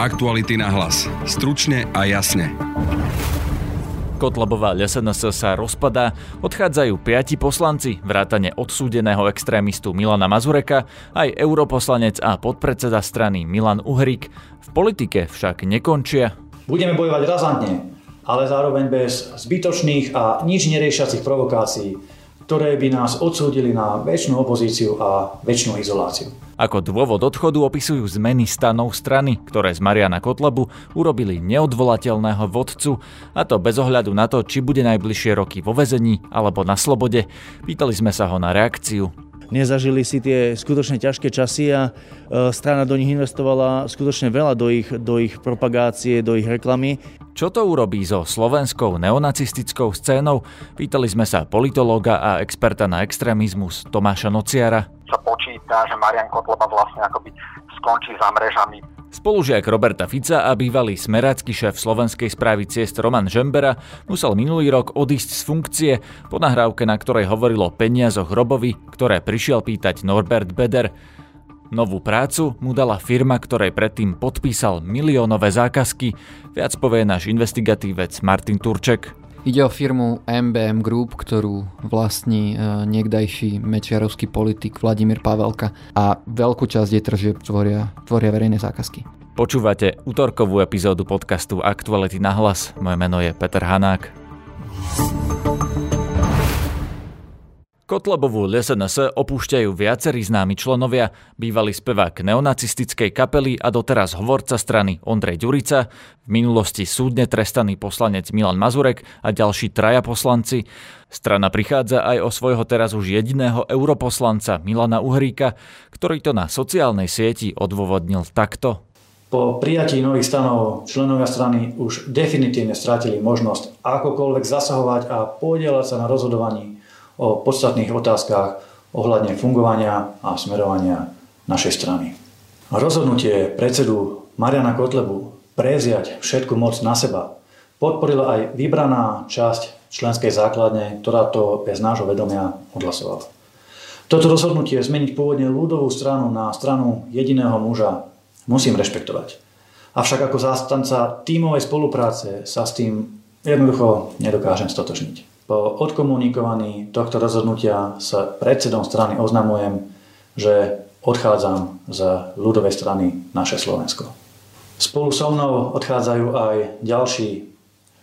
Aktuality na hlas. Stručne a jasne. Kotlebová LSNS sa rozpadá, odchádzajú piati poslanci, vrátane odsúdeného extrémistu Milana Mazureka, aj europoslanec a podpredseda strany Milan Uhrik. V politike však nekončia. Budeme bojovať razantne, ale zároveň bez zbytočných a nič neriešiacich provokácií, ktoré by nás odsúdili na väčšinu opozíciu a väčšinu izoláciu. Ako dôvod odchodu opisujú zmeny stanov strany, ktoré z Mariana Kotlebu urobili neodvolateľného vodcu, a to bez ohľadu na to, či bude najbližšie roky vo vezení alebo na slobode. Pýtali sme sa ho na reakciu nezažili si tie skutočne ťažké časy a e, strana do nich investovala skutočne veľa do ich, do ich propagácie, do ich reklamy. Čo to urobí so slovenskou neonacistickou scénou? Pýtali sme sa politológa a experta na extrémizmus Tomáša Nociara. Sa počíta, že Marian Kotleba vlastne akoby skončí za mrežami. Spolužiak Roberta Fica a bývalý smerácky šéf slovenskej správy ciest Roman Žembera musel minulý rok odísť z funkcie po nahrávke, na ktorej hovorilo o peniazoch Robovi, ktoré prišiel pýtať Norbert Beder. Novú prácu mu dala firma, ktorej predtým podpísal miliónové zákazky, viac povie náš investigatívec Martin Turček. Ide o firmu MBM Group, ktorú vlastní e, niekdajší mečiarovský politik Vladimír Pavelka a veľkú časť jej tržieb tvoria, tvoria verejné zákazky. Počúvate útorkovú epizódu podcastu Aktuality na hlas. Moje meno je Peter Hanák. Kotlebovú LSNS opúšťajú viacerí známi členovia, bývalý spevák neonacistickej kapely a doteraz hovorca strany Ondrej Ďurica, v minulosti súdne trestaný poslanec Milan Mazurek a ďalší traja poslanci. Strana prichádza aj o svojho teraz už jediného europoslanca Milana Uhríka, ktorý to na sociálnej sieti odôvodnil takto. Po prijatí nových stanov členovia strany už definitívne stratili možnosť akokoľvek zasahovať a podielať sa na rozhodovaní o podstatných otázkach ohľadne fungovania a smerovania našej strany. Rozhodnutie predsedu Mariana Kotlebu prevziať všetku moc na seba podporila aj vybraná časť členskej základne, ktorá to bez nášho vedomia odhlasovala. Toto rozhodnutie zmeniť pôvodne ľudovú stranu na stranu jediného muža musím rešpektovať. Avšak ako zástanca tímovej spolupráce sa s tým jednoducho nedokážem stotožniť. Po odkomunikovaní tohto rozhodnutia s predsedom strany oznamujem, že odchádzam z ľudovej strany naše Slovensko. Spolu so mnou odchádzajú aj ďalší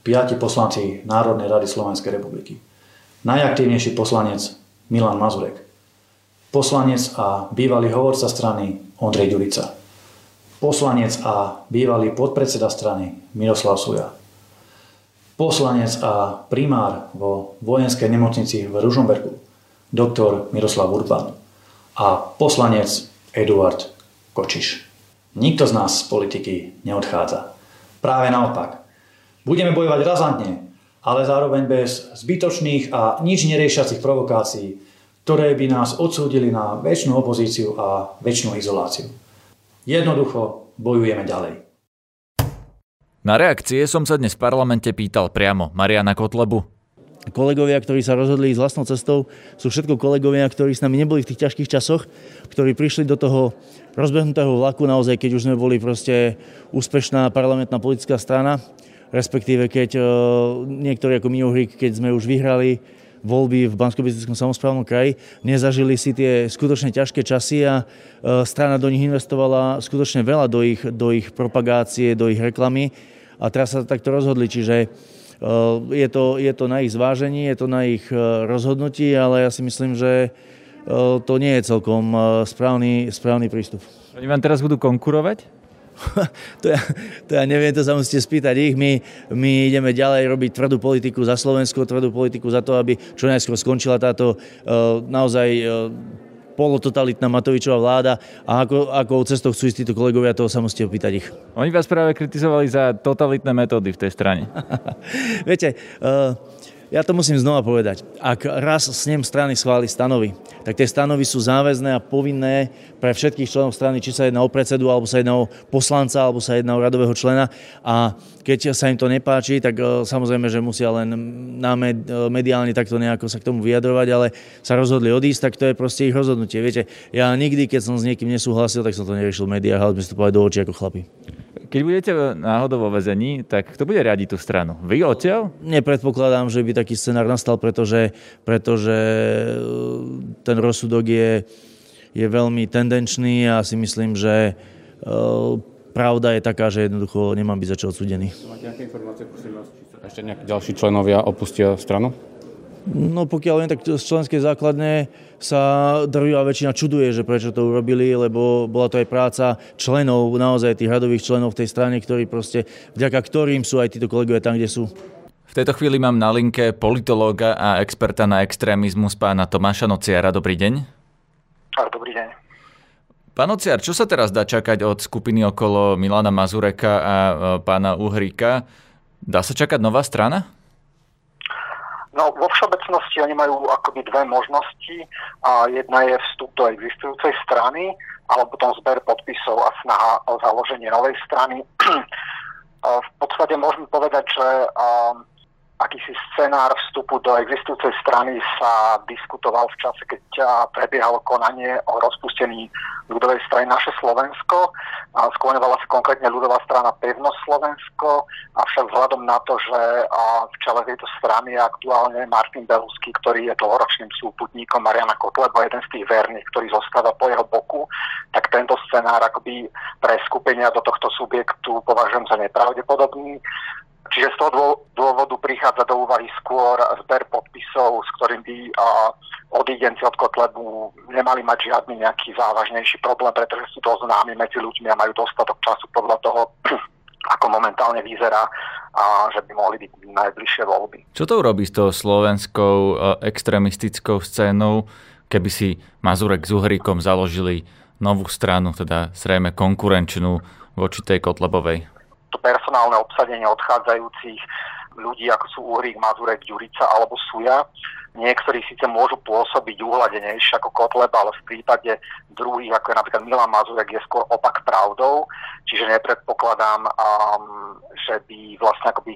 piati poslanci Národnej rady Slovenskej republiky. Najaktívnejší poslanec Milan Mazurek. Poslanec a bývalý hovorca strany Ondrej Ďurica. Poslanec a bývalý podpredseda strany Miroslav Suja poslanec a primár vo vojenskej nemocnici v Ružomberku, doktor Miroslav Urban a poslanec Eduard Kočiš. Nikto z nás z politiky neodchádza. Práve naopak. Budeme bojovať razantne, ale zároveň bez zbytočných a nič neriešiacich provokácií, ktoré by nás odsúdili na väčšinu opozíciu a väčšinu izoláciu. Jednoducho bojujeme ďalej. Na reakcie som sa dnes v parlamente pýtal priamo Mariana Kotlebu. Kolegovia, ktorí sa rozhodli ísť vlastnou cestou, sú všetko kolegovia, ktorí s nami neboli v tých ťažkých časoch, ktorí prišli do toho rozbehnutého vlaku naozaj, keď už sme boli proste úspešná parlamentná politická strana, respektíve keď uh, niektorí ako Miohrik, keď sme už vyhrali voľby v bansko samozprávnom kraji, nezažili si tie skutočne ťažké časy a uh, strana do nich investovala skutočne veľa do ich, do ich propagácie, do ich reklamy a teraz sa takto rozhodli, čiže eh, je to, je to na ich zvážení, je to na ich eh, rozhodnutí, ale ja si myslím, že eh, to nie je celkom správny, správny prístup. Oni vám teraz budú konkurovať? to, ja, to ja neviem, to sa musíte spýtať ich. My, my ideme ďalej robiť tvrdú politiku za Slovensko, tvrdú politiku za to, aby čo najskôr skončila táto uh, naozaj uh, polototalitná Matovičová vláda a ako, ako cestou chcú ísť títo kolegovia, toho sa musíte opýtať ich. Oni vás práve kritizovali za totalitné metódy v tej strane. Viete, uh, ja to musím znova povedať. Ak raz snem strany schváli stanovy, tak tie stanovy sú záväzné a povinné pre všetkých členov strany, či sa jedná o predsedu, alebo sa jedná o poslanca, alebo sa jedná o radového člena. A keď sa im to nepáči, tak e, samozrejme, že musia len náme e, mediálne takto nejako sa k tomu vyjadrovať, ale sa rozhodli odísť, tak to je proste ich rozhodnutie. Viete, ja nikdy, keď som s niekým nesúhlasil, tak som to neriešil v médiách, ale sme to povedať do očí ako chlapi keď budete náhodou vo vezení, tak kto bude riadiť tú stranu? Vy odtiaľ? Nepredpokladám, že by taký scenár nastal, pretože, pretože e, ten rozsudok je, je veľmi tendenčný a si myslím, že pravda je taká, že jednoducho nemám byť začal odsudený. Máte nejaké informácie, prosím vás, či sa ešte nejakí ďalší členovia opustia stranu? No pokiaľ viem, tak z členskej základne sa drvivá väčšina čuduje, že prečo to urobili, lebo bola to aj práca členov, naozaj tých radových členov v tej strane, ktorí proste, vďaka ktorým sú aj títo kolegovia tam, kde sú. V tejto chvíli mám na linke politológa a experta na extrémizmus pána Tomáša Nociara. Dobrý deň. Dobrý deň. Pán Ociar, čo sa teraz dá čakať od skupiny okolo Milana Mazureka a e, pána Uhríka? Dá sa čakať nová strana? No, vo všeobecnosti oni majú akoby dve možnosti. A jedna je vstup do existujúcej strany, alebo potom zber podpisov a snaha o založenie novej strany. v podstate môžeme povedať, že akýsi scenár vstupu do existujúcej strany sa diskutoval v čase, keď prebiehalo konanie o rozpustení ľudovej strany Naše Slovensko. Skloňovala sa konkrétne ľudová strana Pevnosť Slovensko, avšak vzhľadom na to, že v čele tejto strany je aktuálne Martin Belusky, ktorý je dlhoročným súputníkom Mariana Kotleba, jeden z tých verných, ktorý zostáva po jeho boku, tak tento scenár akoby pre skupenia do tohto subjektu považujem za nepravdepodobný. Čiže z toho dôvodu prichádza do úvahy skôr zber podpisov, s ktorým by odídenci od Kotlebu nemali mať žiadny nejaký závažnejší problém, pretože sú to známi medzi ľuďmi a majú dostatok času podľa toho, ako momentálne vyzerá, a že by mohli byť najbližšie voľby. Čo to urobí s tou slovenskou e, extremistickou scénou, keby si Mazurek s Uhríkom založili novú stranu, teda zrejme konkurenčnú voči tej Kotlebovej? To personálne obsadenie odchádzajúcich ľudí, ako sú Uhrík, Mazurek, Ďurica alebo Suja. Niektorí síce môžu pôsobiť uhladenejšie ako Kotleb, ale v prípade druhých, ako je napríklad Milan Mazurek, je skôr opak pravdou. Čiže nepredpokladám, um, že by vlastne akoby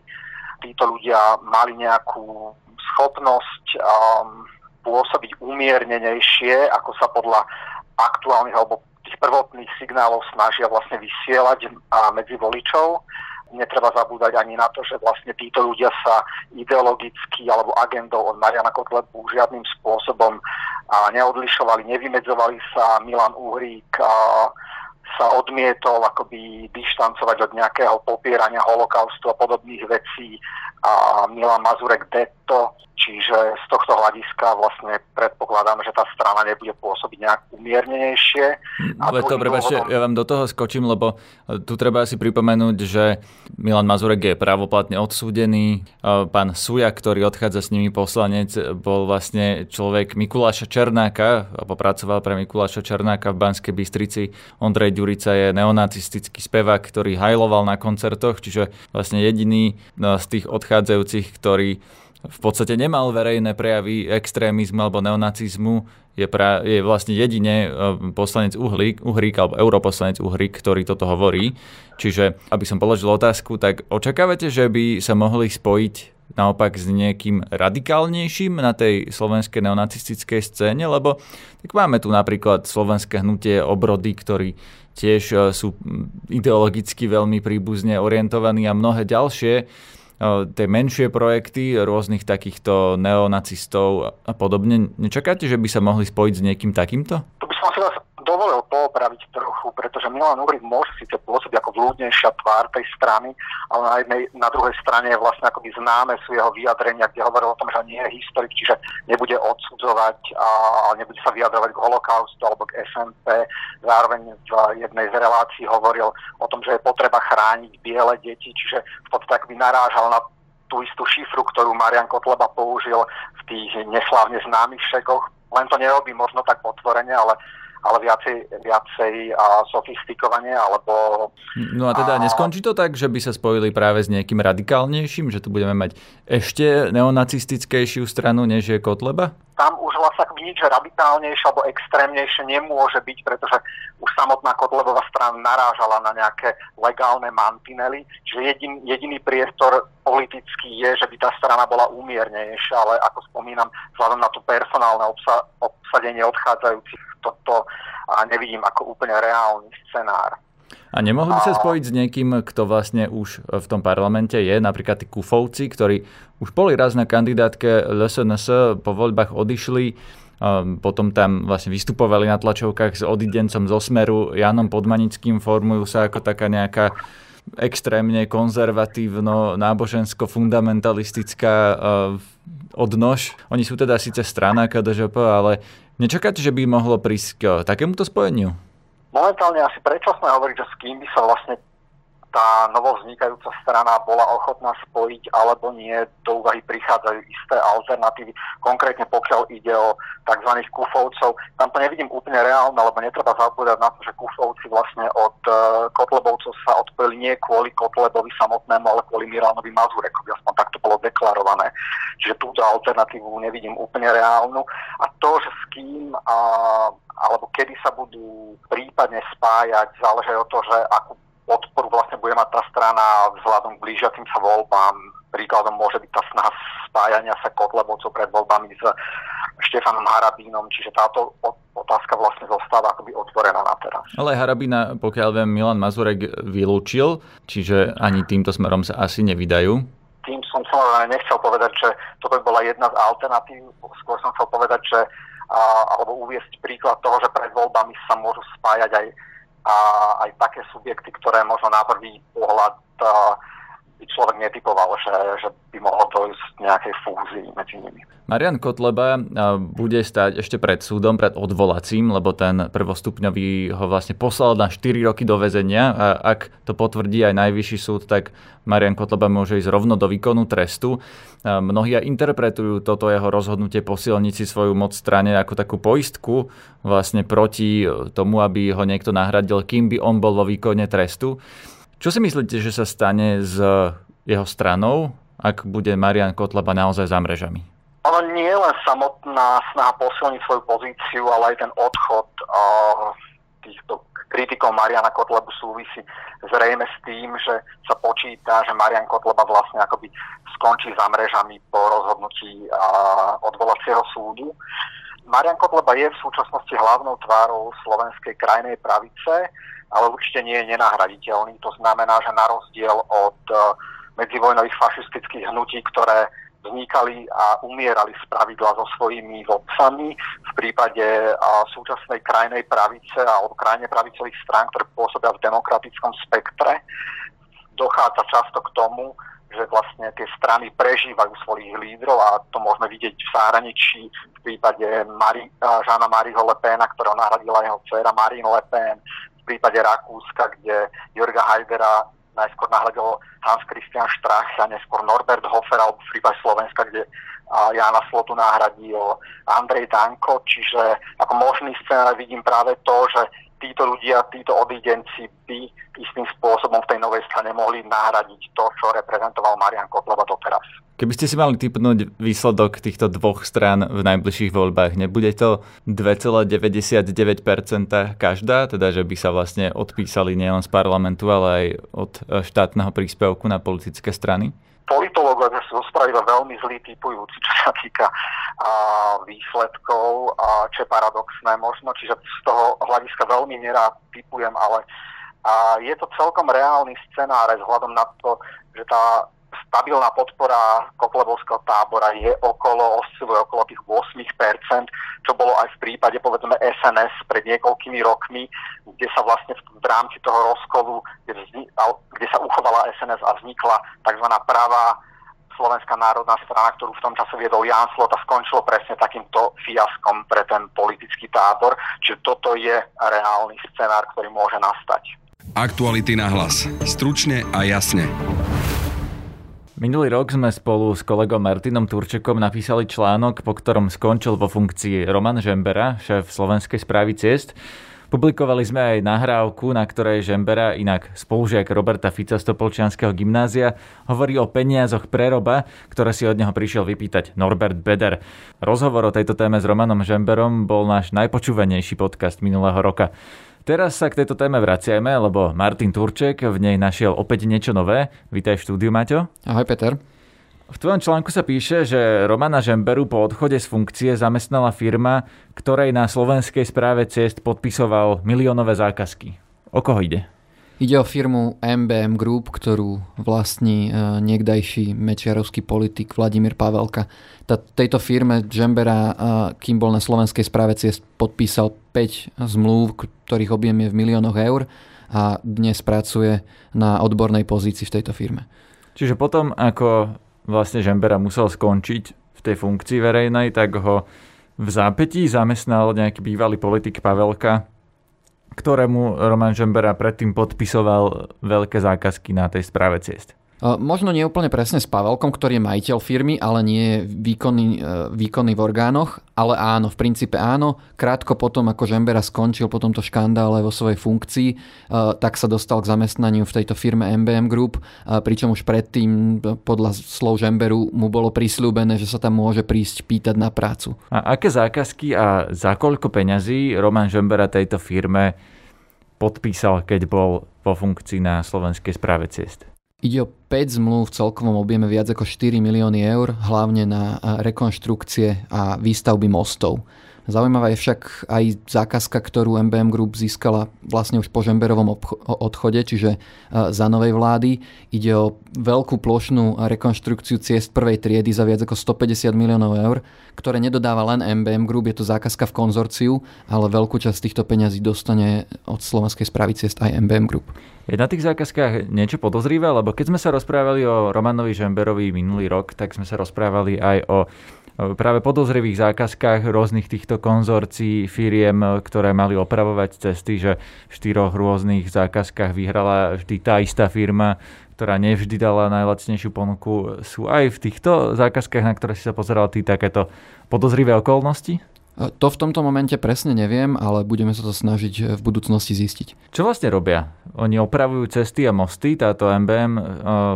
títo ľudia mali nejakú schopnosť um, pôsobiť umiernenejšie, ako sa podľa aktuálnych alebo tých prvotných signálov snažia vlastne vysielať medzi voličov. Netreba zabúdať ani na to, že vlastne títo ľudia sa ideologicky alebo agendou od Mariana Kotlebu žiadnym spôsobom neodlišovali, nevymedzovali sa. Milan Uhrík sa odmietol akoby dištancovať od nejakého popierania holokaustu a podobných vecí a Milan Mazurek detto Čiže z tohto hľadiska vlastne predpokladám, že tá strana nebude pôsobiť nejak umiernenejšie. Ale to, prebačte, dôvodom... ja vám do toho skočím, lebo tu treba si pripomenúť, že Milan Mazurek je právoplatne odsúdený. Pán Suja, ktorý odchádza s nimi poslanec, bol vlastne človek Mikuláša Černáka, alebo pracoval pre Mikuláša Černáka v Banskej Bystrici. Ondrej Ďurica je neonacistický spevák, ktorý hajloval na koncertoch, čiže vlastne jediný z tých odchádzajúcich, ktorý v podstate nemal verejné prejavy extrémizmu alebo neonacizmu, je, pra, je vlastne jedine e, poslanec Uhrík, Uhrík alebo europoslanec Uhrík, ktorý toto hovorí. Čiže, aby som položil otázku, tak očakávate, že by sa mohli spojiť naopak s niekým radikálnejším na tej slovenskej neonacistickej scéne, lebo tak máme tu napríklad slovenské hnutie obrody, ktorí tiež e, sú ideologicky veľmi príbuzne orientovaní a mnohé ďalšie tie menšie projekty rôznych takýchto neonacistov a podobne. Nečakáte, že by sa mohli spojiť s niekým takýmto? To by som si vás poopraviť trochu, pretože Milan Uhrik môže síce pôsobiť ako vľúdnejšia tvár tej strany, ale na, jednej, na druhej strane vlastne akoby známe sú jeho vyjadrenia, kde hovoril o tom, že nie je historik, čiže nebude odsudzovať a nebude sa vyjadrovať k holokaustu alebo k SMP. Zároveň v jednej z relácií hovoril o tom, že je potreba chrániť biele deti, čiže v podstate akoby narážal na tú istú šifru, ktorú Marian Kotleba použil v tých neslávne známych šekoch. Len to nerobí možno tak potvorene, ale ale viacej, viacej a sofistikovanie, alebo... No a teda a... neskončí to tak, že by sa spojili práve s nejakým radikálnejším, že tu budeme mať ešte neonacistickejšiu stranu, než je Kotleba? Tam už vlastne nič radikálnejšie alebo extrémnejšie nemôže byť, pretože už samotná Kotlebová strana narážala na nejaké legálne mantinely, že jedin, jediný priestor politický je, že by tá strana bola umiernejšia, ale ako spomínam, vzhľadom na to personálne obsa- obsadenie odchádzajúcich toto a nevidím ako úplne reálny scenár. A nemohli by sa spojiť s niekým, kto vlastne už v tom parlamente je, napríklad tí Kufovci, ktorí už boli raz na kandidátke LSNS, po voľbách odišli, potom tam vlastne vystupovali na tlačovkách s odidencom zo Smeru, Janom Podmanickým, formujú sa ako taká nejaká extrémne konzervatívno, nábožensko, fundamentalistická odnož. Oni sú teda síce strana KDŽP, ale nečakáte, že by mohlo prísť k takémuto spojeniu? Momentálne asi predčasné hovoriť, že s kým by sa vlastne tá novovznikajúca strana bola ochotná spojiť alebo nie, do úvahy prichádzajú isté alternatívy. Konkrétne pokiaľ ide o tzv. kufovcov, tam to nevidím úplne reálne, lebo netreba zabúdať na to, že kufovci vlastne od uh, Kotlebovcov sa odpojili nie kvôli Kotlebovi samotnému, ale kvôli Milanovi Mazurekovi, aspoň takto bolo deklarované. Čiže túto alternatívu nevidím úplne reálnu. A to, že s kým a, alebo kedy sa budú prípadne spájať, záleží od toho, že akú podporu vlastne bude mať tá strana vzhľadom k blížiacim sa voľbám. Príkladom môže byť tá snaha spájania sa Kotlebovcov pred voľbami s Štefanom Harabínom, čiže táto otázka vlastne zostáva akoby otvorená na teraz. Ale Harabína, pokiaľ viem, Milan Mazurek vylúčil, čiže ani týmto smerom sa asi nevydajú. Tým som samozrejme nechcel povedať, že toto by bola jedna z alternatív, skôr som chcel povedať, že a, alebo uviesť príklad toho, že pred voľbami sa môžu spájať aj a aj také subjekty, ktoré možno na prvý pohľad by človek netypoval, že, že by mohlo dojsť nejakej fúzii medzi nimi. Marian Kotleba bude stať ešte pred súdom, pred odvolacím, lebo ten prvostupňový ho vlastne poslal na 4 roky do väzenia a ak to potvrdí aj najvyšší súd, tak Marian Kotleba môže ísť rovno do výkonu trestu. Mnohí aj interpretujú toto jeho rozhodnutie posilniť si svoju moc strane ako takú poistku vlastne proti tomu, aby ho niekto nahradil, kým by on bol vo výkone trestu. Čo si myslíte, že sa stane s jeho stranou, ak bude Marian Kotleba naozaj za mrežami? Ono nie je len samotná snaha posilniť svoju pozíciu, ale aj ten odchod uh, týchto kritikov Mariana Kotlebu súvisí zrejme s tým, že sa počíta, že Marian Kotleba vlastne akoby skončí za mrežami po rozhodnutí uh, odvolacieho súdu. Marian Kotleba je v súčasnosti hlavnou tvárou slovenskej krajnej pravice, ale určite nie je nenahraditeľný. To znamená, že na rozdiel od uh, medzivojnových fašistických hnutí, ktoré vznikali a umierali z pravidla so svojimi vodcami v prípade a, súčasnej krajnej pravice alebo krajne pravicových strán, ktoré pôsobia v demokratickom spektre. Dochádza často k tomu, že vlastne tie strany prežívajú svojich lídrov a to môžeme vidieť v zahraničí v prípade Mari, Žána Mariho Le Pena, ktorého nahradila jeho dcera Marine Le Pen, v prípade Rakúska, kde Jorga Hajdera najskôr nahľadil Hans Christian Strach a neskôr Norbert Hofer, alebo v prípade Slovenska, kde Jana Slotu nahradil Andrej Danko, čiže ako možný scenár vidím práve to, že títo ľudia, títo odídenci by istým spôsobom v tej novej strane mohli nahradiť to, čo reprezentoval Marian Kotleba doteraz. Keby ste si mali typnúť výsledok týchto dvoch strán v najbližších voľbách, nebude to 2,99% každá, teda že by sa vlastne odpísali nielen z parlamentu, ale aj od štátneho príspevku na politické strany? politológovia spravili veľmi zlý typujúci, čo sa týka a, výsledkov, a, čo je paradoxné možno, čiže z toho hľadiska veľmi nerád typujem, ale a, je to celkom reálny scenár vzhľadom na to, že tá stabilná podpora Kotlebovského tábora je okolo, osciluje okolo tých 8%, čo bolo aj v prípade povedzme SNS pred niekoľkými rokmi, kde sa vlastne v, v rámci toho rozkolu, kde, vzni, kde sa uchovala SNS a vznikla tzv. pravá Slovenská národná strana, ktorú v tom čase viedol Jan Slot a skončilo presne takýmto fiaskom pre ten politický tábor. Čiže toto je reálny scenár, ktorý môže nastať. Aktuality na hlas. Stručne a jasne. Minulý rok sme spolu s kolegom Martinom Turčekom napísali článok, po ktorom skončil vo funkcii Roman Žembera, šéf Slovenskej správy ciest. Publikovali sme aj nahrávku, na ktorej Žembera, inak spolužiak Roberta Fica z Topolčianského gymnázia, hovorí o peniazoch preroba, ktoré si od neho prišiel vypýtať Norbert Beder. Rozhovor o tejto téme s Romanom Žemberom bol náš najpočúvanejší podcast minulého roka. Teraz sa k tejto téme vraciame, lebo Martin Turček v nej našiel opäť niečo nové. Vítaj v štúdiu, Maťo. Ahoj, Peter. V tvojom článku sa píše, že Romana Žemberu po odchode z funkcie zamestnala firma, ktorej na slovenskej správe ciest podpisoval miliónové zákazky. O koho ide? Ide o firmu MBM Group, ktorú vlastní e, niekdajší mečiarovský politik Vladimír Pavelka. Tá, tejto firme Žembera, e, kým bol na slovenskej správe ciest, podpísal 5 zmluv, ktorých objem je v miliónoch eur a dnes pracuje na odbornej pozícii v tejto firme. Čiže potom, ako vlastne Žembera musel skončiť v tej funkcii verejnej, tak ho v zápätí zamestnal nejaký bývalý politik Pavelka, ktorému Roman Žembera predtým podpisoval veľké zákazky na tej správe ciest. Možno nie úplne presne s Pavelkom, ktorý je majiteľ firmy, ale nie je výkonný, e, výkonný v orgánoch, ale áno, v princípe áno. Krátko potom, ako Žembera skončil po tomto škandále vo svojej funkcii, e, tak sa dostal k zamestnaniu v tejto firme MBM Group, pričom už predtým podľa slov Žemberu mu bolo prislúbené, že sa tam môže prísť pýtať na prácu. A aké zákazky a za koľko peňazí Roman Žembera tejto firme podpísal, keď bol vo funkcii na Slovenskej správe ciest? Ide o 5 zmluv v celkovom objeme viac ako 4 milióny eur, hlavne na rekonštrukcie a výstavby mostov. Zaujímavá je však aj zákazka, ktorú MBM Group získala vlastne už po Žemberovom odchode, čiže za novej vlády. Ide o veľkú plošnú rekonštrukciu ciest prvej triedy za viac ako 150 miliónov eur, ktoré nedodáva len MBM Group, je to zákazka v konzorciu, ale veľkú časť týchto peňazí dostane od Slovenskej správy ciest aj MBM Group. Je na tých zákazkách niečo podozrivé, lebo keď sme sa rozprávali o Romanovi Žemberovi minulý rok, tak sme sa rozprávali aj o práve podozrivých zákazkách rôznych týchto konzorcií, firiem, ktoré mali opravovať cesty, že v štyroch rôznych zákazkách vyhrala vždy tá istá firma, ktorá nevždy dala najlacnejšiu ponuku. Sú aj v týchto zákazkách, na ktoré si sa pozeral ty, takéto podozrivé okolnosti? To v tomto momente presne neviem, ale budeme sa to snažiť eh, v budúcnosti zistiť. Čo vlastne robia? Oni opravujú cesty a mosty, táto MBM eh,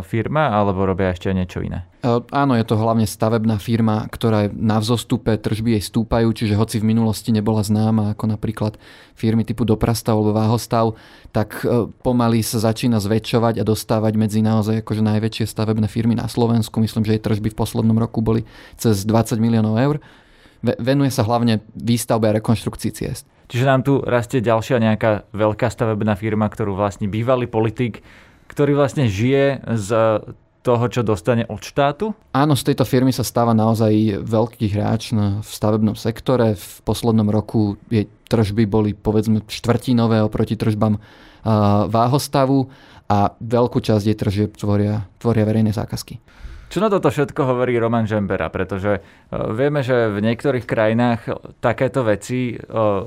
firma, alebo robia ešte niečo iné? Eh, áno, je to hlavne stavebná firma, ktorá je na vzostupe, tržby jej stúpajú, čiže hoci v minulosti nebola známa ako napríklad firmy typu Doprastav alebo Váhostav, tak pomaly sa začína zväčšovať a dostávať medzi naozaj akože najväčšie stavebné firmy na Slovensku. Myslím, že jej tržby v poslednom roku boli cez 20 miliónov eur venuje sa hlavne výstavbe a rekonštrukcii ciest. Čiže nám tu rastie ďalšia nejaká veľká stavebná firma, ktorú vlastní bývalý politik, ktorý vlastne žije z toho, čo dostane od štátu? Áno, z tejto firmy sa stáva naozaj veľký hráč v stavebnom sektore. V poslednom roku jej tržby boli povedzme štvrtinové oproti tržbám váhostavu a veľkú časť jej tržieb tvoria, tvoria verejné zákazky. Čo na toto všetko hovorí Roman Žembera? Pretože e, vieme, že v niektorých krajinách takéto veci, e,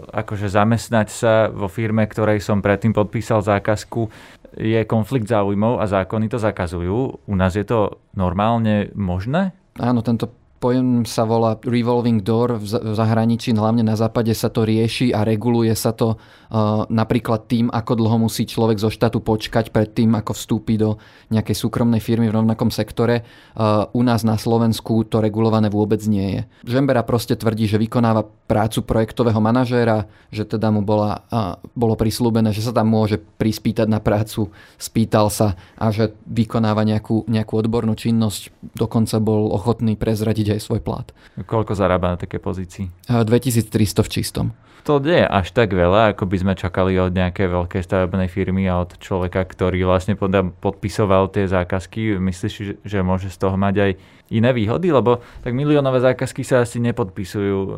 akože zamestnať sa vo firme, ktorej som predtým podpísal zákazku, je konflikt záujmov a zákony to zakazujú. U nás je to normálne možné? Áno, tento pojem sa volá revolving door v zahraničí, hlavne na západe sa to rieši a reguluje sa to uh, napríklad tým, ako dlho musí človek zo štátu počkať pred tým, ako vstúpi do nejakej súkromnej firmy v rovnakom sektore. Uh, u nás na Slovensku to regulované vôbec nie je. Žembera proste tvrdí, že vykonáva prácu projektového manažéra, že teda mu bola, uh, bolo prislúbené, že sa tam môže prispýtať na prácu, spýtal sa a že vykonáva nejakú, nejakú odbornú činnosť, dokonca bol ochotný prezradiť aj svoj plat. Koľko zarába na také pozícii? 2300 v čistom. To nie je až tak veľa, ako by sme čakali od nejakej veľkej stavebnej firmy a od človeka, ktorý vlastne podpisoval tie zákazky. Myslíš, že môže z toho mať aj iné výhody? Lebo tak miliónové zákazky sa asi nepodpisujú e,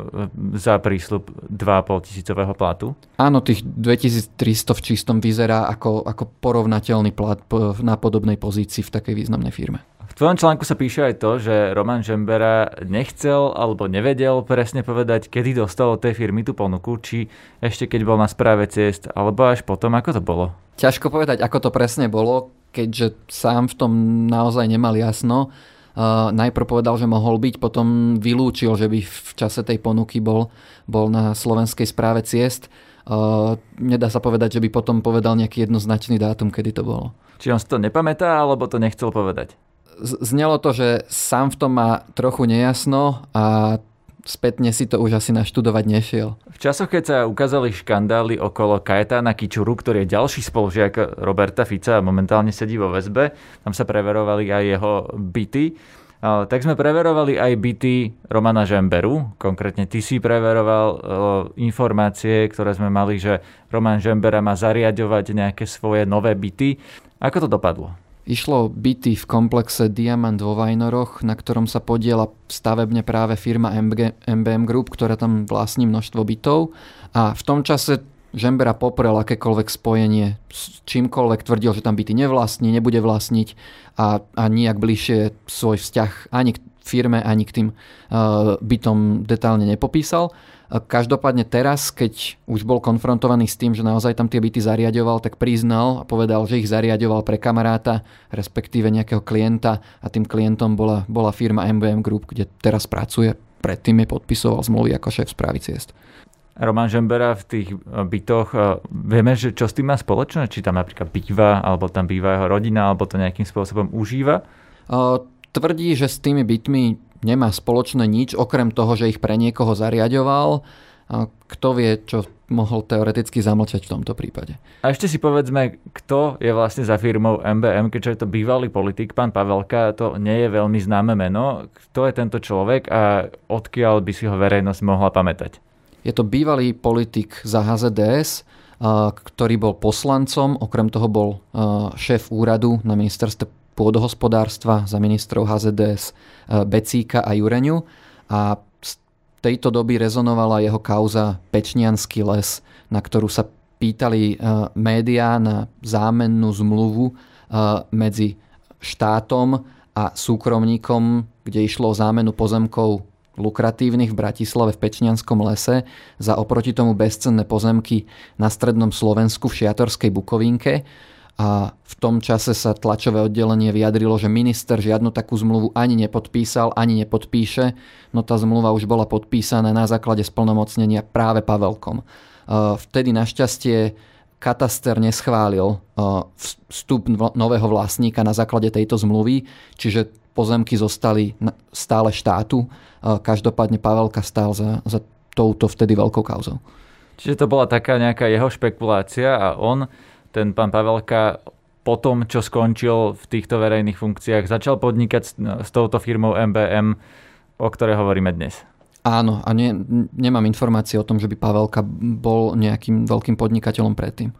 za prísľub 2,5 tisícového platu. Áno, tých 2300 v čistom vyzerá ako, ako porovnateľný plat na podobnej pozícii v takej významnej firme. V tvojom článku sa píše aj to, že Roman Žembera nechcel alebo nevedel presne povedať, kedy dostal od tej firmy tú ponuku, či ešte keď bol na správe ciest, alebo až potom, ako to bolo. Ťažko povedať, ako to presne bolo, keďže sám v tom naozaj nemal jasno. Uh, najprv povedal, že mohol byť, potom vylúčil, že by v čase tej ponuky bol, bol na slovenskej správe ciest. Uh, nedá sa povedať, že by potom povedal nejaký jednoznačný dátum, kedy to bolo. Či on si to nepamätá, alebo to nechcel povedať? Znelo to, že sám v tom má trochu nejasno a spätne si to už asi naštudovať nešiel. V časoch, keď sa ukázali škandály okolo Kajetána Kičuru, ktorý je ďalší spolužiak Roberta Fica a momentálne sedí vo väzbe, tam sa preverovali aj jeho byty. Tak sme preverovali aj byty Romana Žemberu. Konkrétne ty si preveroval informácie, ktoré sme mali, že Roman Žembera má zariadovať nejaké svoje nové byty. Ako to dopadlo? Išlo byty v komplexe Diamant vo Vajnoroch, na ktorom sa podiela stavebne práve firma MBM Group, ktorá tam vlastní množstvo bytov. A v tom čase Žembera poprel akékoľvek spojenie s čímkoľvek, tvrdil, že tam byty nevlastní, nebude vlastniť a, a nijak bližšie svoj vzťah ani k firme, ani k tým uh, bytom detálne nepopísal. Každopádne teraz, keď už bol konfrontovaný s tým, že naozaj tam tie byty zariadoval, tak priznal a povedal, že ich zariadoval pre kamaráta, respektíve nejakého klienta a tým klientom bola, bola firma MBM Group, kde teraz pracuje. Predtým je podpisoval zmluvy ako šéf správy ciest. Roman Žembera v tých eh, bytoch, eh, vieme, že čo s tým má spoločné? Či tam napríklad býva, alebo tam býva jeho rodina, alebo to nejakým spôsobom užíva? Eh, tvrdí, že s tými bytmi nemá spoločné nič, okrem toho, že ich pre niekoho zariadoval. Kto vie, čo mohol teoreticky zamlčať v tomto prípade. A ešte si povedzme, kto je vlastne za firmou MBM, keďže je to bývalý politik, pán Pavelka, to nie je veľmi známe meno. Kto je tento človek a odkiaľ by si ho verejnosť mohla pamätať? Je to bývalý politik za HZDS, ktorý bol poslancom, okrem toho bol šéf úradu na ministerstve pôdohospodárstva za ministrov HZDS Becíka a Jureňu a z tejto doby rezonovala jeho kauza Pečnianský les, na ktorú sa pýtali médiá na zámennú zmluvu medzi štátom a súkromníkom, kde išlo o zámenu pozemkov lukratívnych v Bratislave v Pečňanskom lese za oproti tomu bezcenné pozemky na strednom Slovensku v Šiatorskej Bukovinke. A v tom čase sa tlačové oddelenie vyjadrilo, že minister žiadnu takú zmluvu ani nepodpísal, ani nepodpíše, no tá zmluva už bola podpísaná na základe splnomocnenia práve Pavelkom. Vtedy našťastie kataster neschválil vstup nového vlastníka na základe tejto zmluvy, čiže pozemky zostali stále štátu. Každopádne Pavelka stál za, za touto vtedy veľkou kauzou. Čiže to bola taká nejaká jeho špekulácia a on, ten pán Pavelka, po tom, čo skončil v týchto verejných funkciách, začal podnikať s, s touto firmou MBM, o ktorej hovoríme dnes. Áno, a ne, nemám informácie o tom, že by Pavelka bol nejakým veľkým podnikateľom predtým.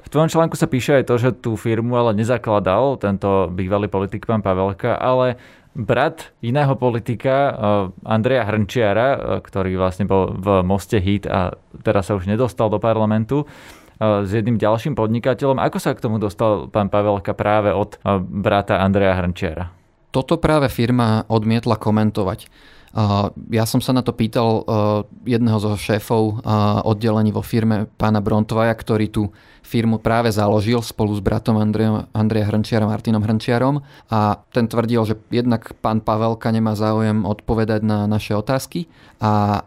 V tvojom článku sa píše aj to, že tú firmu ale nezakladal tento bývalý politik pán Pavelka, ale brat iného politika, eh, Andreja Hrnčiara, eh, ktorý vlastne bol v Moste Hit a teraz sa už nedostal do parlamentu, s jedným ďalším podnikateľom. Ako sa k tomu dostal pán Pavelka práve od brata Andreja Hrnčiara? Toto práve firma odmietla komentovať. Ja som sa na to pýtal jedného zo šéfov oddelení vo firme pána Brontvaja, ktorý tú firmu práve založil spolu s bratom Andreja, Andreja Hrnčiarom, Martinom Hrnčiarom a ten tvrdil, že jednak pán Pavelka nemá záujem odpovedať na naše otázky a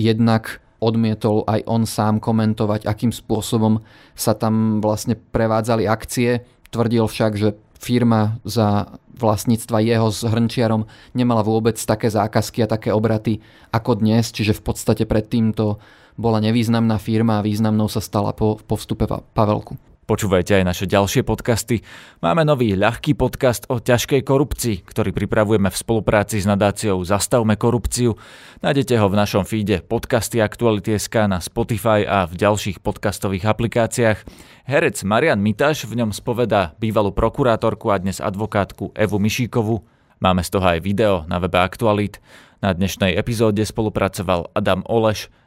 jednak odmietol aj on sám komentovať, akým spôsobom sa tam vlastne prevádzali akcie. Tvrdil však, že firma za vlastníctva jeho s Hrnčiarom nemala vôbec také zákazky a také obraty ako dnes, čiže v podstate predtým to bola nevýznamná firma a významnou sa stala po, po vstupe Pavelku. Počúvajte aj naše ďalšie podcasty. Máme nový ľahký podcast o ťažkej korupcii, ktorý pripravujeme v spolupráci s nadáciou Zastavme korupciu. Nájdete ho v našom feede podcasty Aktuality.sk na Spotify a v ďalších podcastových aplikáciách. Herec Marian Mitaš v ňom spovedá bývalú prokurátorku a dnes advokátku Evu Mišíkovu. Máme z toho aj video na webe Aktualit. Na dnešnej epizóde spolupracoval Adam Oleš,